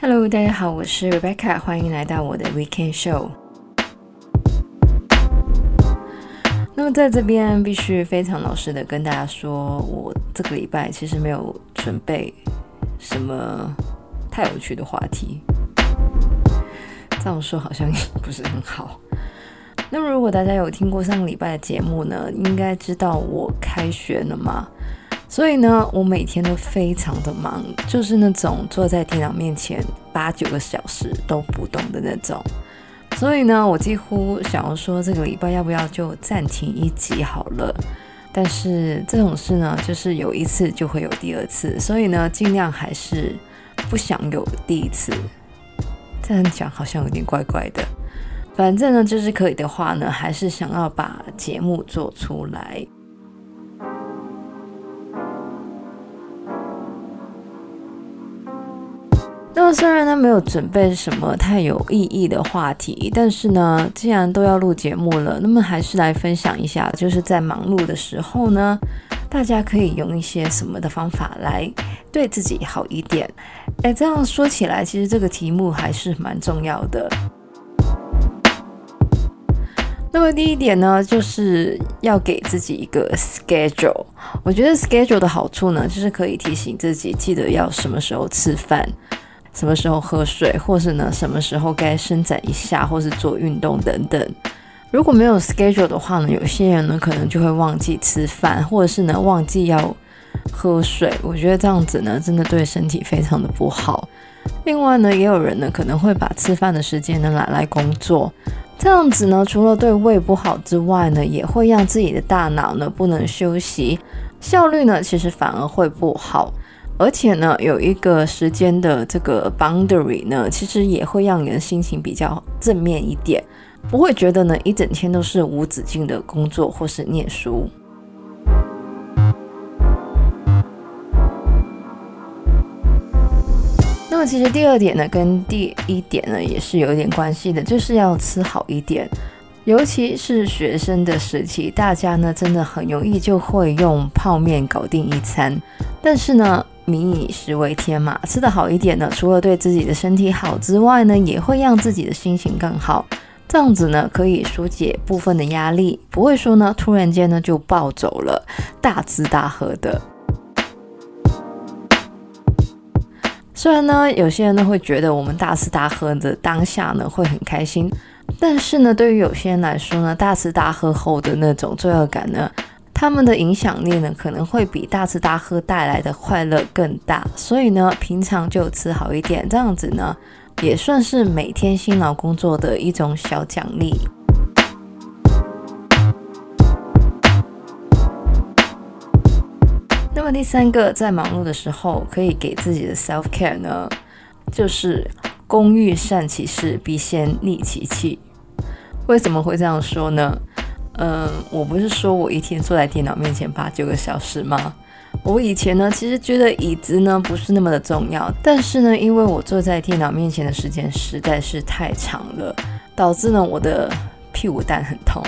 Hello，大家好，我是 Rebecca，欢迎来到我的 Weekend Show。那么在这边必须非常老实的跟大家说，我这个礼拜其实没有准备什么太有趣的话题。这样说好像也不是很好。那么如果大家有听过上个礼拜的节目呢，应该知道我开学了嘛。所以呢，我每天都非常的忙，就是那种坐在电脑面前八九个小时都不动的那种。所以呢，我几乎想要说这个礼拜要不要就暂停一集好了。但是这种事呢，就是有一次就会有第二次，所以呢，尽量还是不想有第一次。这样讲好像有点怪怪的。反正呢，就是可以的话呢，还是想要把节目做出来。那么虽然呢，没有准备什么太有意义的话题，但是呢，既然都要录节目了，那么还是来分享一下，就是在忙碌的时候呢，大家可以用一些什么的方法来对自己好一点。哎，这样说起来，其实这个题目还是蛮重要的。那么第一点呢，就是要给自己一个 schedule。我觉得 schedule 的好处呢，就是可以提醒自己记得要什么时候吃饭。什么时候喝水，或是呢，什么时候该伸展一下，或是做运动等等。如果没有 schedule 的话呢，有些人呢可能就会忘记吃饭，或者是呢忘记要喝水。我觉得这样子呢，真的对身体非常的不好。另外呢，也有人呢可能会把吃饭的时间呢拿来工作，这样子呢，除了对胃不好之外呢，也会让自己的大脑呢不能休息，效率呢其实反而会不好。而且呢，有一个时间的这个 boundary 呢，其实也会让你的心情比较正面一点，不会觉得呢一整天都是无止境的工作或是念书。那么其实第二点呢，跟第一点呢也是有一点关系的，就是要吃好一点，尤其是学生的时期，大家呢真的很容易就会用泡面搞定一餐，但是呢。民以食为天嘛，吃得好一点呢，除了对自己的身体好之外呢，也会让自己的心情更好。这样子呢，可以纾解部分的压力，不会说呢，突然间呢就暴走了，大吃大喝的。虽然呢，有些人呢会觉得我们大吃大喝的当下呢会很开心，但是呢，对于有些人来说呢，大吃大喝后的那种罪恶感呢。他们的影响力呢，可能会比大吃大喝带来的快乐更大，所以呢，平常就吃好一点，这样子呢，也算是每天辛劳工作的一种小奖励。那么第三个，在忙碌的时候可以给自己的 self care 呢，就是工欲善其事，必先利其器。为什么会这样说呢？嗯，我不是说我一天坐在电脑面前八九个小时吗？我以前呢，其实觉得椅子呢不是那么的重要，但是呢，因为我坐在电脑面前的时间实在是太长了，导致呢我的屁股蛋很痛。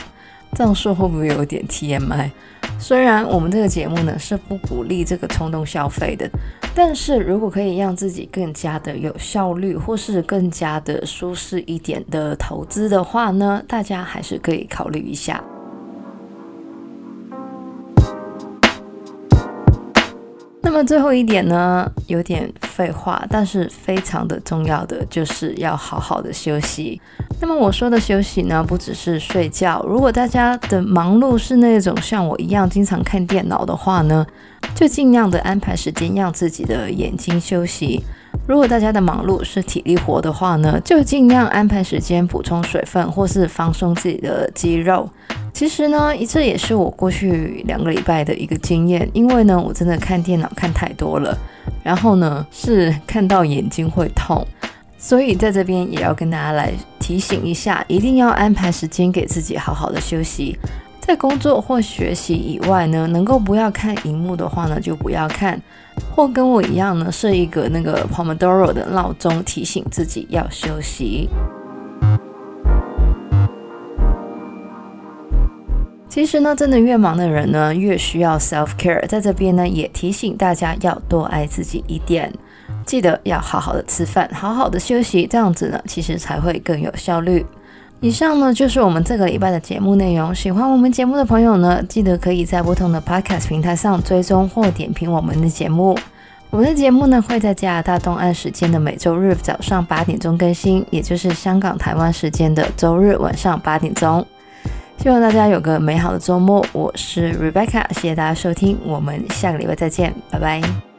这样说会不会有点 TMI？虽然我们这个节目呢是不鼓励这个冲动消费的，但是如果可以让自己更加的有效率，或是更加的舒适一点的投资的话呢，大家还是可以考虑一下。那最后一点呢，有点废话，但是非常的重要的，就是要好好的休息。那么我说的休息呢，不只是睡觉。如果大家的忙碌是那种像我一样经常看电脑的话呢，就尽量的安排时间让自己的眼睛休息。如果大家的忙碌是体力活的话呢，就尽量安排时间补充水分，或是放松自己的肌肉。其实呢，这也是我过去两个礼拜的一个经验，因为呢，我真的看电脑看太多了，然后呢，是看到眼睛会痛，所以在这边也要跟大家来提醒一下，一定要安排时间给自己好好的休息。在工作或学习以外呢，能够不要看荧幕的话呢，就不要看，或跟我一样呢，设一个那个 Pomodoro 的闹钟，提醒自己要休息。其实呢，真的越忙的人呢，越需要 self care。在这边呢，也提醒大家要多爱自己一点。记得要好好的吃饭，好好的休息，这样子呢，其实才会更有效率。以上呢就是我们这个礼拜的节目内容。喜欢我们节目的朋友呢，记得可以在不同的 Podcast 平台上追踪或点评我们的节目。我们的节目呢会在加拿大东岸时间的每周日早上八点钟更新，也就是香港、台湾时间的周日晚上八点钟。希望大家有个美好的周末。我是 Rebecca，谢谢大家收听，我们下个礼拜再见，拜拜。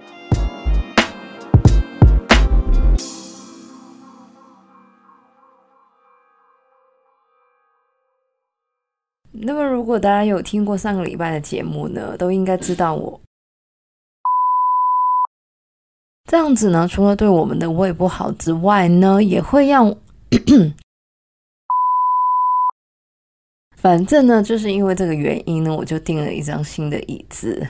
那么，如果大家有听过上个礼拜的节目呢，都应该知道我。这样子呢，除了对我们的胃不好之外呢，也会让，反正呢，就是因为这个原因呢，我就订了一张新的椅子。